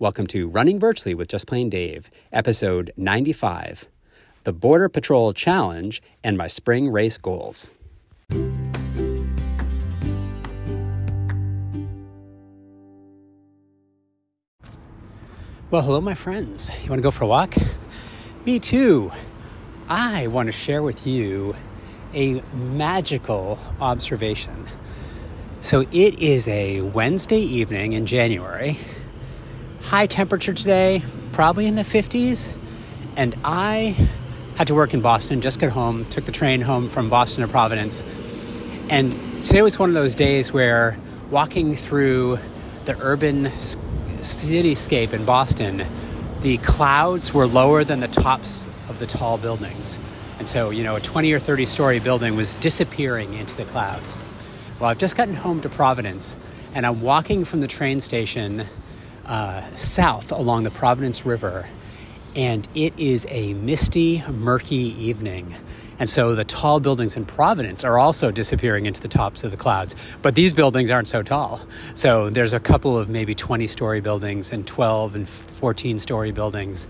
Welcome to Running Virtually with Just Plain Dave, episode 95 The Border Patrol Challenge and My Spring Race Goals. Well, hello, my friends. You want to go for a walk? Me too. I want to share with you a magical observation. So, it is a Wednesday evening in January. High temperature today, probably in the 50s. And I had to work in Boston, just got home, took the train home from Boston to Providence. And today was one of those days where walking through the urban cityscape in Boston, the clouds were lower than the tops of the tall buildings. And so, you know, a 20 or 30 story building was disappearing into the clouds. Well, I've just gotten home to Providence and I'm walking from the train station uh, south along the Providence River, and it is a misty, murky evening. And so the tall buildings in Providence are also disappearing into the tops of the clouds. But these buildings aren't so tall. So there's a couple of maybe 20 story buildings and 12 and 14 story buildings.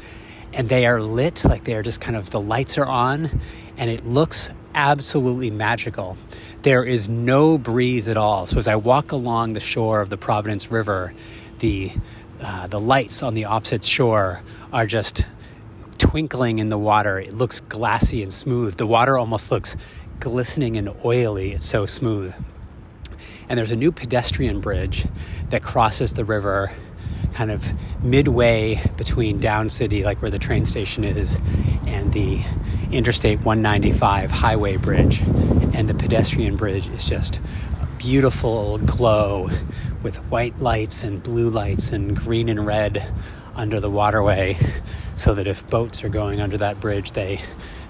And they are lit, like they are just kind of, the lights are on, and it looks absolutely magical. There is no breeze at all. So as I walk along the shore of the Providence River, the uh, the lights on the opposite shore are just twinkling in the water. It looks glassy and smooth. The water almost looks glistening and oily. It's so smooth. And there's a new pedestrian bridge that crosses the river kind of midway between Down City, like where the train station is, and the Interstate 195 highway bridge. And the pedestrian bridge is just beautiful glow with white lights and blue lights and green and red under the waterway so that if boats are going under that bridge, they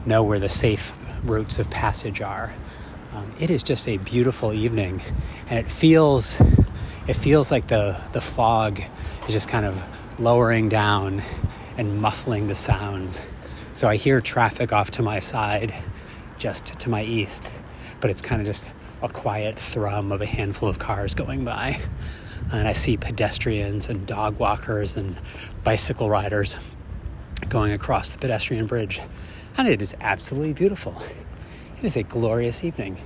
know where the safe routes of passage are. Um, it is just a beautiful evening, and it feels it feels like the the fog is just kind of lowering down and muffling the sounds. So I hear traffic off to my side, just to my east, but it's kind of just a quiet thrum of a handful of cars going by. And I see pedestrians and dog walkers and bicycle riders going across the pedestrian bridge. And it is absolutely beautiful. It is a glorious evening.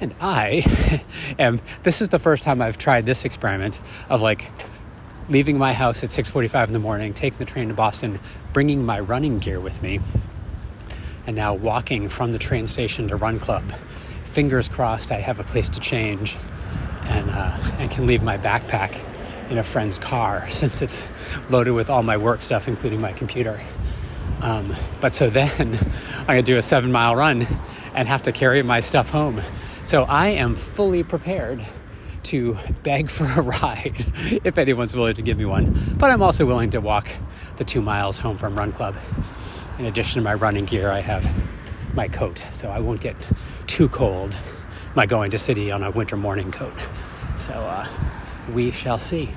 And I am this is the first time I've tried this experiment of like leaving my house at 6:45 in the morning, taking the train to Boston, bringing my running gear with me, and now walking from the train station to Run Club fingers crossed I have a place to change and, uh, and can leave my backpack in a friend's car since it's loaded with all my work stuff, including my computer. Um, but so then I'm to do a seven mile run and have to carry my stuff home. So I am fully prepared to beg for a ride if anyone's willing to give me one. But I'm also willing to walk the two miles home from Run Club. In addition to my running gear, I have my coat so I won't get too cold by going to city on a winter morning coat. So uh, we shall see.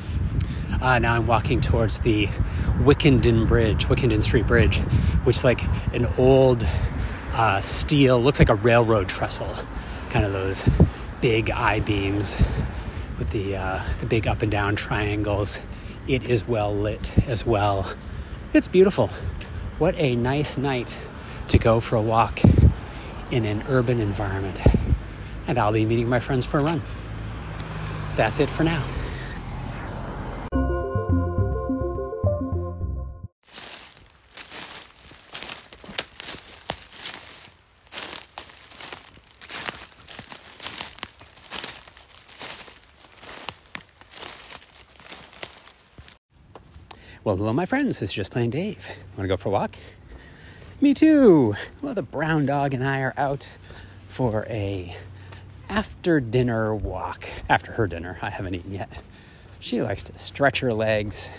Uh, now I'm walking towards the Wickenden Bridge, Wickenden Street Bridge, which is like an old uh, steel, looks like a railroad trestle, kind of those big I beams with the, uh, the big up and down triangles. It is well lit as well. It's beautiful. What a nice night to go for a walk in an urban environment. And I'll be meeting my friends for a run. That's it for now. Well, hello, my friends. This is just plain Dave. Want to go for a walk? Me too. Well, the brown dog and I are out for a after dinner walk. After her dinner, I haven't eaten yet. She likes to stretch her legs,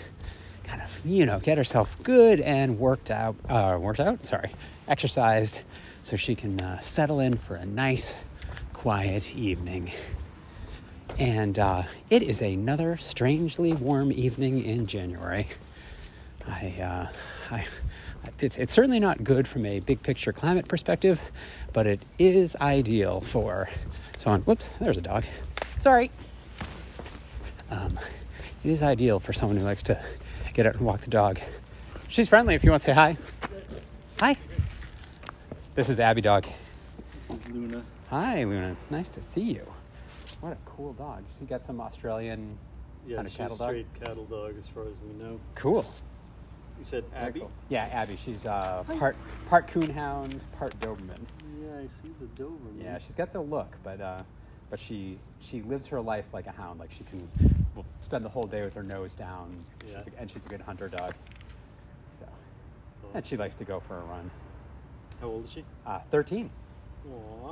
kind of, you know, get herself good and worked out, uh, worked out, sorry, exercised so she can uh, settle in for a nice, quiet evening. And uh, it is another strangely warm evening in January. I, uh, I it's, it's certainly not good from a big picture climate perspective, but it is ideal for someone. Whoops, there's a dog. Sorry. Um, it is ideal for someone who likes to get out and walk the dog. She's friendly if you want to say hi. Hi. This is Abby Dog. This is Luna. Hi, Luna. Nice to see you. What a cool dog. She got some Australian Yeah, kind of she's cattle a dog. straight cattle dog as far as we know. Cool. You said Abby? Yeah, Abby. She's uh, part part coonhound, part Doberman. Yeah, I see the Doberman. Yeah, she's got the look, but uh, but she she lives her life like a hound. Like she can spend the whole day with her nose down. Yeah. She's a, and she's a good hunter dog. So, Oh. and she likes to go for a run. How old is she? Uh, Thirteen. Aw.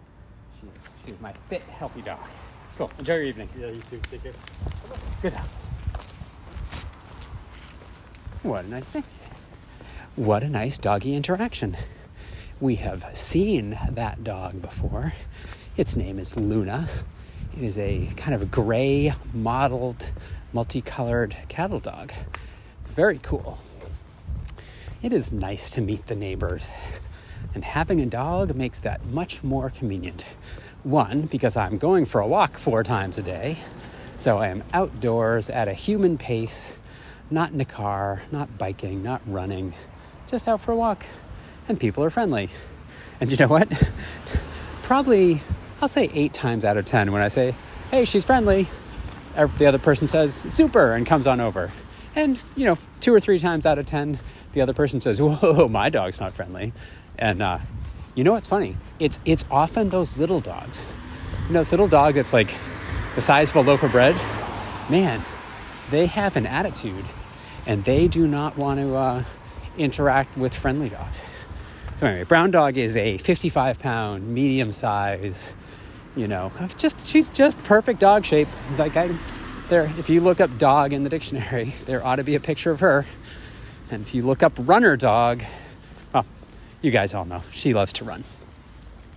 She's she's my fit, healthy dog. Cool. Enjoy your evening. Yeah, you too. Take care. Good dog. What a nice thing. What a nice doggy interaction. We have seen that dog before. Its name is Luna. It is a kind of gray, mottled, multicolored cattle dog. Very cool. It is nice to meet the neighbors, and having a dog makes that much more convenient. One, because I'm going for a walk four times a day, so I am outdoors at a human pace, not in a car, not biking, not running, just out for a walk, and people are friendly. And you know what? Probably, I'll say eight times out of ten when I say, hey, she's friendly, the other person says, super, and comes on over. And, you know, two or three times out of ten, the other person says, whoa, my dog's not friendly. And, uh, you know what's funny? It's, it's often those little dogs. You know, this little dog that's like the size of a loaf of bread. Man, they have an attitude and they do not want to uh, interact with friendly dogs. So anyway, brown dog is a 55 pound, medium size, you know, just she's just perfect dog shape. Like I, there, if you look up dog in the dictionary, there ought to be a picture of her. And if you look up runner dog, well, you guys all know she loves to run.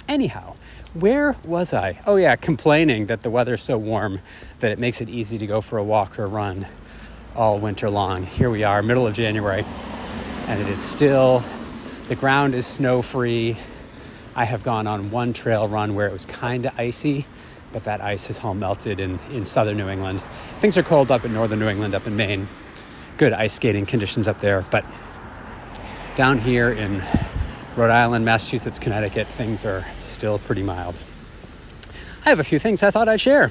Anyhow, where was I? Oh yeah, complaining that the weather's so warm that it makes it easy to go for a walk or run all winter long. Here we are, middle of January, and it is still the ground is snow free. I have gone on one trail run where it was kind of icy, but that ice has all melted in, in southern New England. Things are cold up in northern New England, up in Maine. Good ice skating conditions up there, but down here in Rhode Island, Massachusetts, Connecticut, things are still pretty mild. I have a few things I thought I'd share.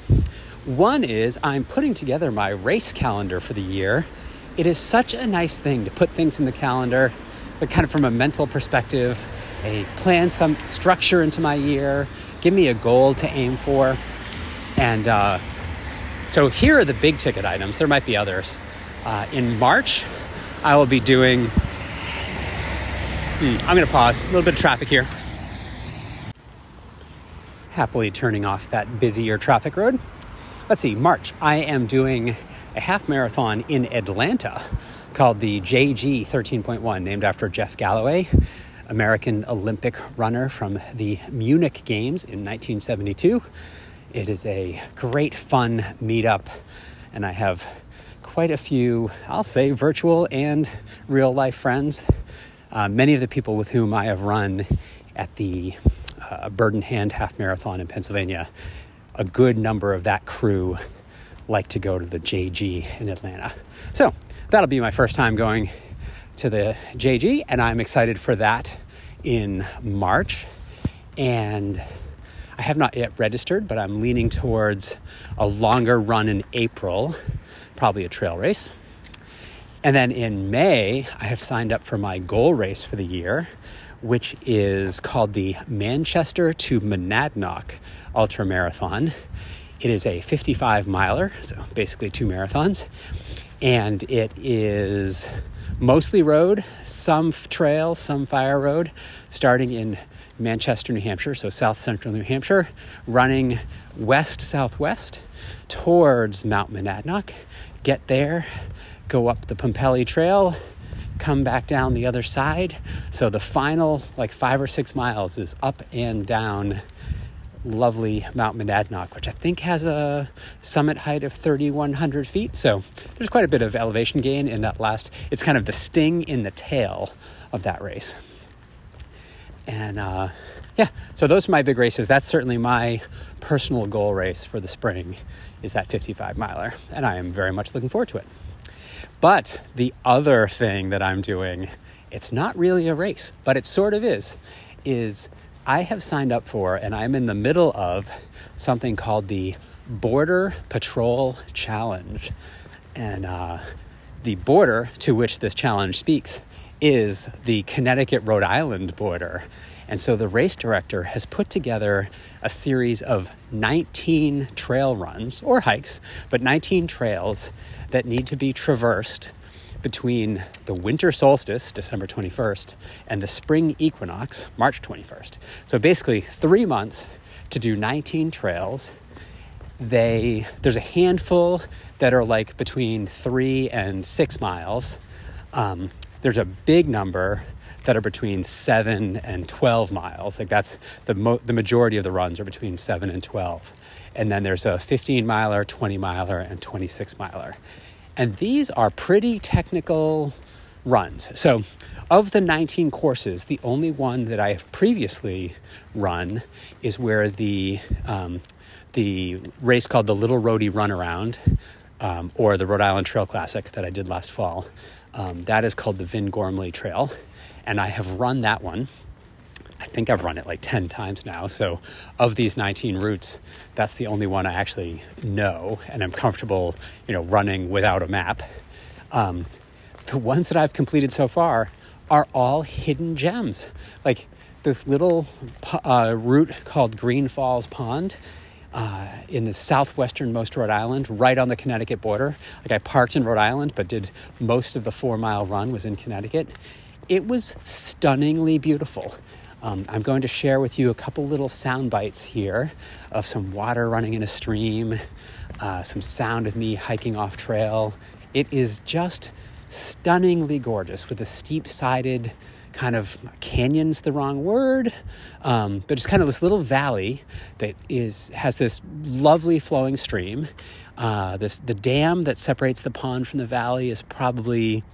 One is I'm putting together my race calendar for the year. It is such a nice thing to put things in the calendar, but kind of from a mental perspective, a plan some structure into my year, give me a goal to aim for. And uh, so here are the big ticket items. There might be others. Uh, in March, I will be doing. Hmm, I'm going to pause. A little bit of traffic here. Happily turning off that busier traffic road. Let's see, March, I am doing a half marathon in Atlanta called the JG 13.1, named after Jeff Galloway, American Olympic runner from the Munich Games in 1972. It is a great fun meetup, and I have quite a few, I'll say, virtual and real life friends. Uh, many of the people with whom I have run at the uh, Bird in Hand Half Marathon in Pennsylvania, a good number of that crew like to go to the JG in Atlanta. So that'll be my first time going to the JG, and I'm excited for that in March. And I have not yet registered, but I'm leaning towards a longer run in April, probably a trail race. And then in May, I have signed up for my goal race for the year, which is called the Manchester to Monadnock Ultra Marathon. It is a 55 miler, so basically two marathons, and it is mostly road, some trail, some fire road, starting in Manchester, New Hampshire, so south central New Hampshire, running west southwest towards Mount Monadnock. Get there, go up the Pumpelly Trail, come back down the other side. So the final like five or six miles is up and down lovely Mount Monadnock, which I think has a summit height of 3,100 feet. So there's quite a bit of elevation gain in that last. It's kind of the sting in the tail of that race. And uh, yeah, so those are my big races. That's certainly my personal goal race for the spring is that 55 miler, and I am very much looking forward to it. But the other thing that I'm doing, it's not really a race, but it sort of is, is I have signed up for and I'm in the middle of something called the Border Patrol Challenge. And uh, the border to which this challenge speaks is the Connecticut Rhode Island border. And so the race director has put together a series of 19 trail runs or hikes, but 19 trails that need to be traversed between the winter solstice, December 21st, and the spring equinox, March 21st. So basically, three months to do 19 trails. They there's a handful that are like between three and six miles. Um, there's a big number that are between seven and 12 miles. Like that's the, mo- the majority of the runs are between seven and 12. And then there's a 15 miler, 20 miler, and 26 miler. And these are pretty technical runs. So, of the 19 courses, the only one that I have previously run is where the, um, the race called the Little Rhody Runaround, um, or the Rhode Island Trail Classic that I did last fall. Um, that is called the Vin Gormley Trail and I have run that one. I think I've run it like 10 times now. So, of these 19 routes, that's the only one I actually know and I'm comfortable, you know, running without a map. Um, the ones that I've completed so far are all hidden gems. Like this little uh, route called Green Falls Pond uh, in the southwesternmost Rhode Island, right on the Connecticut border. Like I parked in Rhode Island, but did most of the four mile run was in Connecticut it was stunningly beautiful. Um, I'm going to share with you a couple little sound bites here of some water running in a stream, uh, some sound of me hiking off trail. It is just stunningly gorgeous with a steep sided kind of canyon's the wrong word, um, but it's kind of this little valley that is has this lovely flowing stream. Uh, this the dam that separates the pond from the valley is probably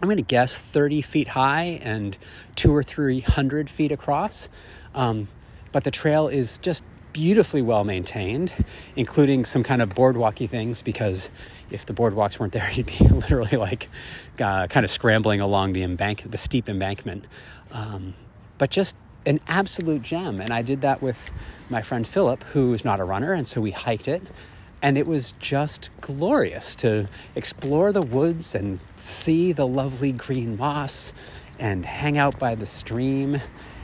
I'm going to guess 30 feet high and two or 300 feet across. Um, but the trail is just beautifully well maintained, including some kind of boardwalky things. Because if the boardwalks weren't there, you'd be literally like uh, kind of scrambling along the embank, the steep embankment. Um, but just an absolute gem, and I did that with my friend Philip, who is not a runner, and so we hiked it and it was just glorious to explore the woods and see the lovely green moss and hang out by the stream.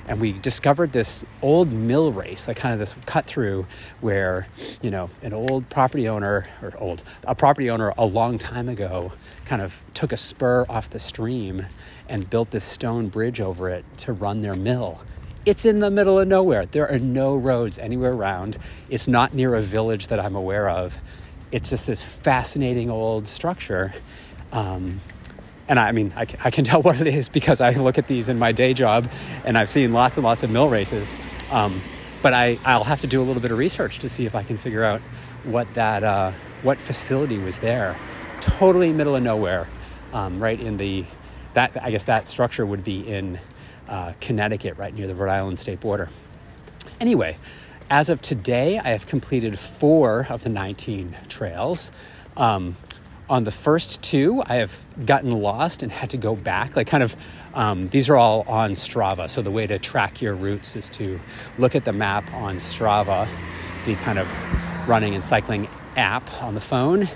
And we discovered this old mill race, like kind of this cut through where, you know, an old property owner, or old, a property owner a long time ago kind of took a spur off the stream and built this stone bridge over it to run their mill. It's in the middle of nowhere. There are no roads anywhere around. It's not near a village that I'm aware of. It's just this fascinating old structure. Um, and I, mean, I, I, can tell what it is because I look at these in my day job and I've seen lots and lots of mill races. Um, but I, I'll have to do a little bit of research to see if I can figure out what that, uh, what facility was there. Totally middle of nowhere, um, right in the, that, I guess that structure would be in uh, Connecticut, right near the Rhode Island state border. Anyway, as of today, I have completed four of the 19 trails. Um, on the first two, I have gotten lost and had to go back. Like, kind of, um, these are all on Strava. So, the way to track your routes is to look at the map on Strava, the kind of running and cycling app on the phone.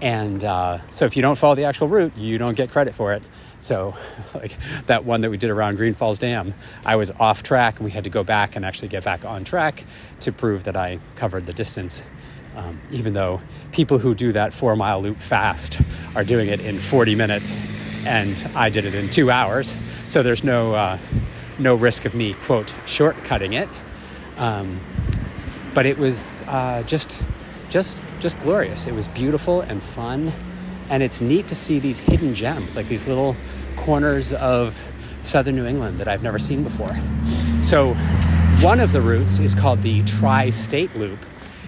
And uh, so, if you don't follow the actual route, you don't get credit for it. So, like that one that we did around Green Falls Dam, I was off track and we had to go back and actually get back on track to prove that I covered the distance. Um, even though people who do that four mile loop fast are doing it in 40 minutes and I did it in two hours. So, there's no, uh, no risk of me, quote, shortcutting it. Um, but it was uh, just, just, just glorious. It was beautiful and fun and it's neat to see these hidden gems, like these little corners of southern New England that I've never seen before. So, one of the routes is called the Tri State Loop,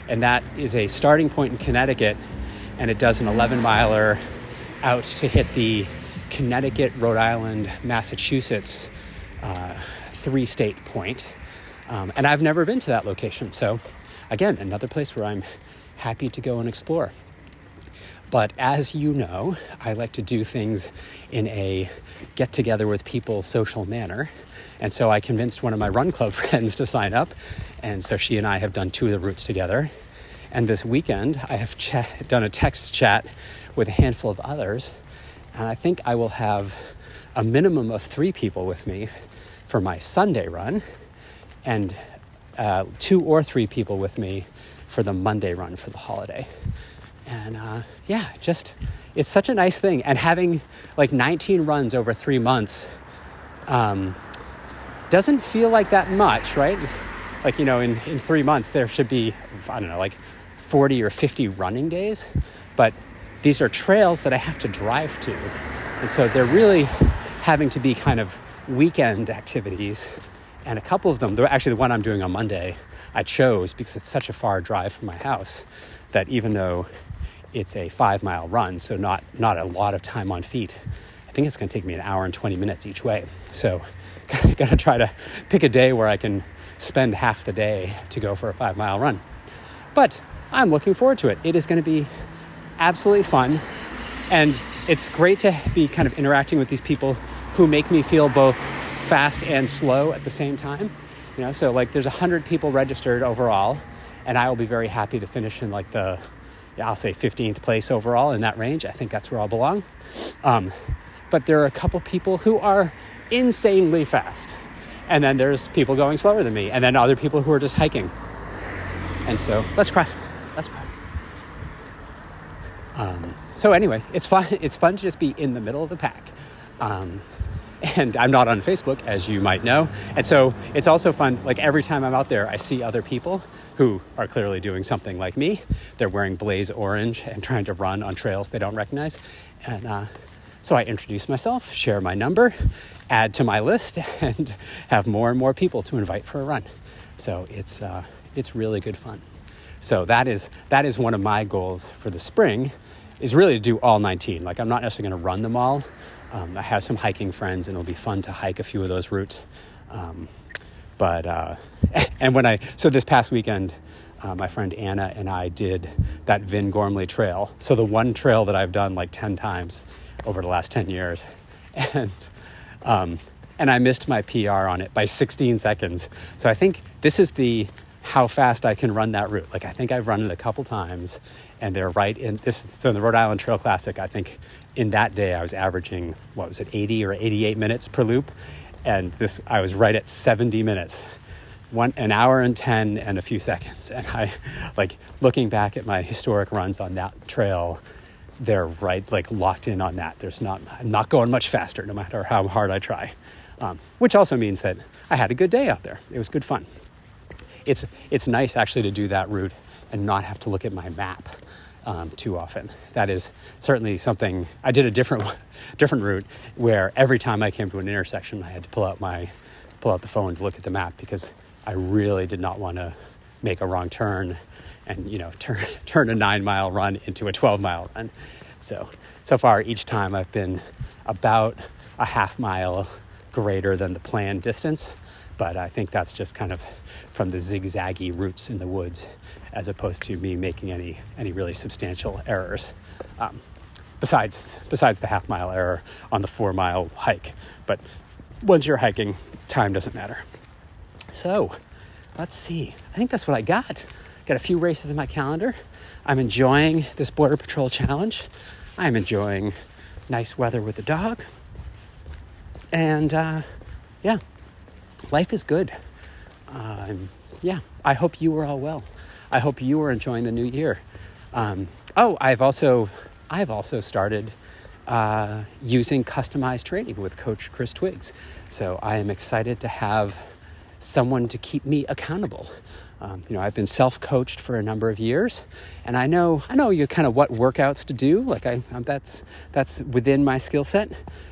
and that is a starting point in Connecticut, and it does an 11 miler out to hit the Connecticut, Rhode Island, Massachusetts uh, three state point. Um, and I've never been to that location. So, again, another place where I'm happy to go and explore. But as you know, I like to do things in a get together with people social manner. And so I convinced one of my run club friends to sign up. And so she and I have done two of the routes together. And this weekend, I have ch- done a text chat with a handful of others. And I think I will have a minimum of three people with me for my Sunday run and uh, two or three people with me for the Monday run for the holiday. And uh, yeah, just it's such a nice thing. And having like 19 runs over three months um, doesn't feel like that much, right? Like, you know, in, in three months, there should be, I don't know, like 40 or 50 running days. But these are trails that I have to drive to. And so they're really having to be kind of weekend activities. And a couple of them, actually, the one I'm doing on Monday, I chose because it's such a far drive from my house that even though it's a five mile run, so not, not a lot of time on feet, I think it's going to take me an hour and 20 minutes each way. So, got to try to pick a day where I can spend half the day to go for a five mile run. But I'm looking forward to it. It is going to be absolutely fun. And it's great to be kind of interacting with these people who make me feel both fast and slow at the same time. You know, so like there's 100 people registered overall, and I will be very happy to finish in like the, I'll say 15th place overall in that range. I think that's where I'll belong. Um, but there are a couple people who are insanely fast. And then there's people going slower than me, and then other people who are just hiking. And so let's cross. Let's cross. Um, so anyway, it's fun. It's fun to just be in the middle of the pack. Um, and I'm not on Facebook, as you might know. And so it's also fun. Like every time I'm out there, I see other people who are clearly doing something like me. They're wearing blaze orange and trying to run on trails they don't recognize. And uh, so I introduce myself, share my number, add to my list, and have more and more people to invite for a run. So it's uh, it's really good fun. So that is that is one of my goals for the spring, is really to do all 19. Like I'm not necessarily going to run them all. Um, I have some hiking friends, and it'll be fun to hike a few of those routes. Um, but uh, and when I so this past weekend, uh, my friend Anna and I did that Vin Gormley Trail. So the one trail that I've done like 10 times over the last 10 years, and um, and I missed my PR on it by 16 seconds. So I think this is the how fast I can run that route. Like I think I've run it a couple times, and they're right in this. So in the Rhode Island Trail Classic, I think in that day I was averaging what was it, 80 or 88 minutes per loop, and this I was right at 70 minutes, one an hour and 10 and a few seconds. And I, like looking back at my historic runs on that trail, they're right like locked in on that. There's not I'm not going much faster, no matter how hard I try. Um, which also means that I had a good day out there. It was good fun it's it's nice actually to do that route and not have to look at my map um, too often. That is certainly something. I did a different different route where every time I came to an intersection, I had to pull out my pull out the phone to look at the map because I really did not want to make a wrong turn and you know turn turn a nine mile run into a 12 mile run. So so far each time I've been about a half mile greater than the planned distance but I think that's just kind of from the zigzaggy routes in the woods as opposed to me making any, any really substantial errors. Um, besides, besides the half mile error on the four mile hike. But once you're hiking, time doesn't matter. So let's see. I think that's what I got. Got a few races in my calendar. I'm enjoying this Border Patrol challenge. I'm enjoying nice weather with the dog. And uh, yeah, life is good. Um, yeah, I hope you are all well. I hope you are enjoying the new year. Um, oh, I've also I've also started uh, using customized training with Coach Chris Twiggs. So I am excited to have someone to keep me accountable. Um, you know, I've been self-coached for a number of years, and I know I know you kind of what workouts to do. Like I, that's that's within my skill set.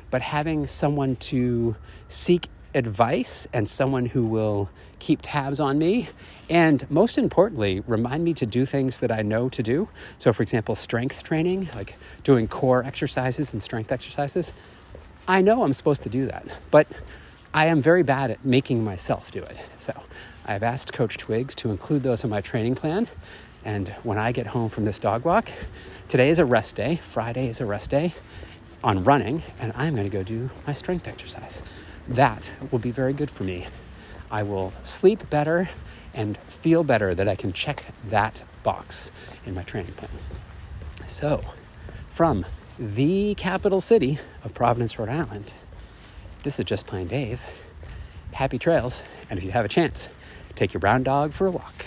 But having someone to seek advice and someone who will keep tabs on me. And most importantly, remind me to do things that I know to do. So, for example, strength training, like doing core exercises and strength exercises. I know I'm supposed to do that, but I am very bad at making myself do it. So I've asked Coach Twiggs to include those in my training plan. And when I get home from this dog walk, today is a rest day, Friday is a rest day on running, and I'm going to go do my strength exercise. That will be very good for me. I will sleep better and feel better that I can check that box in my training plan. So, from the capital city of Providence, Rhode Island, this is Just Plain Dave. Happy trails, and if you have a chance, take your brown dog for a walk.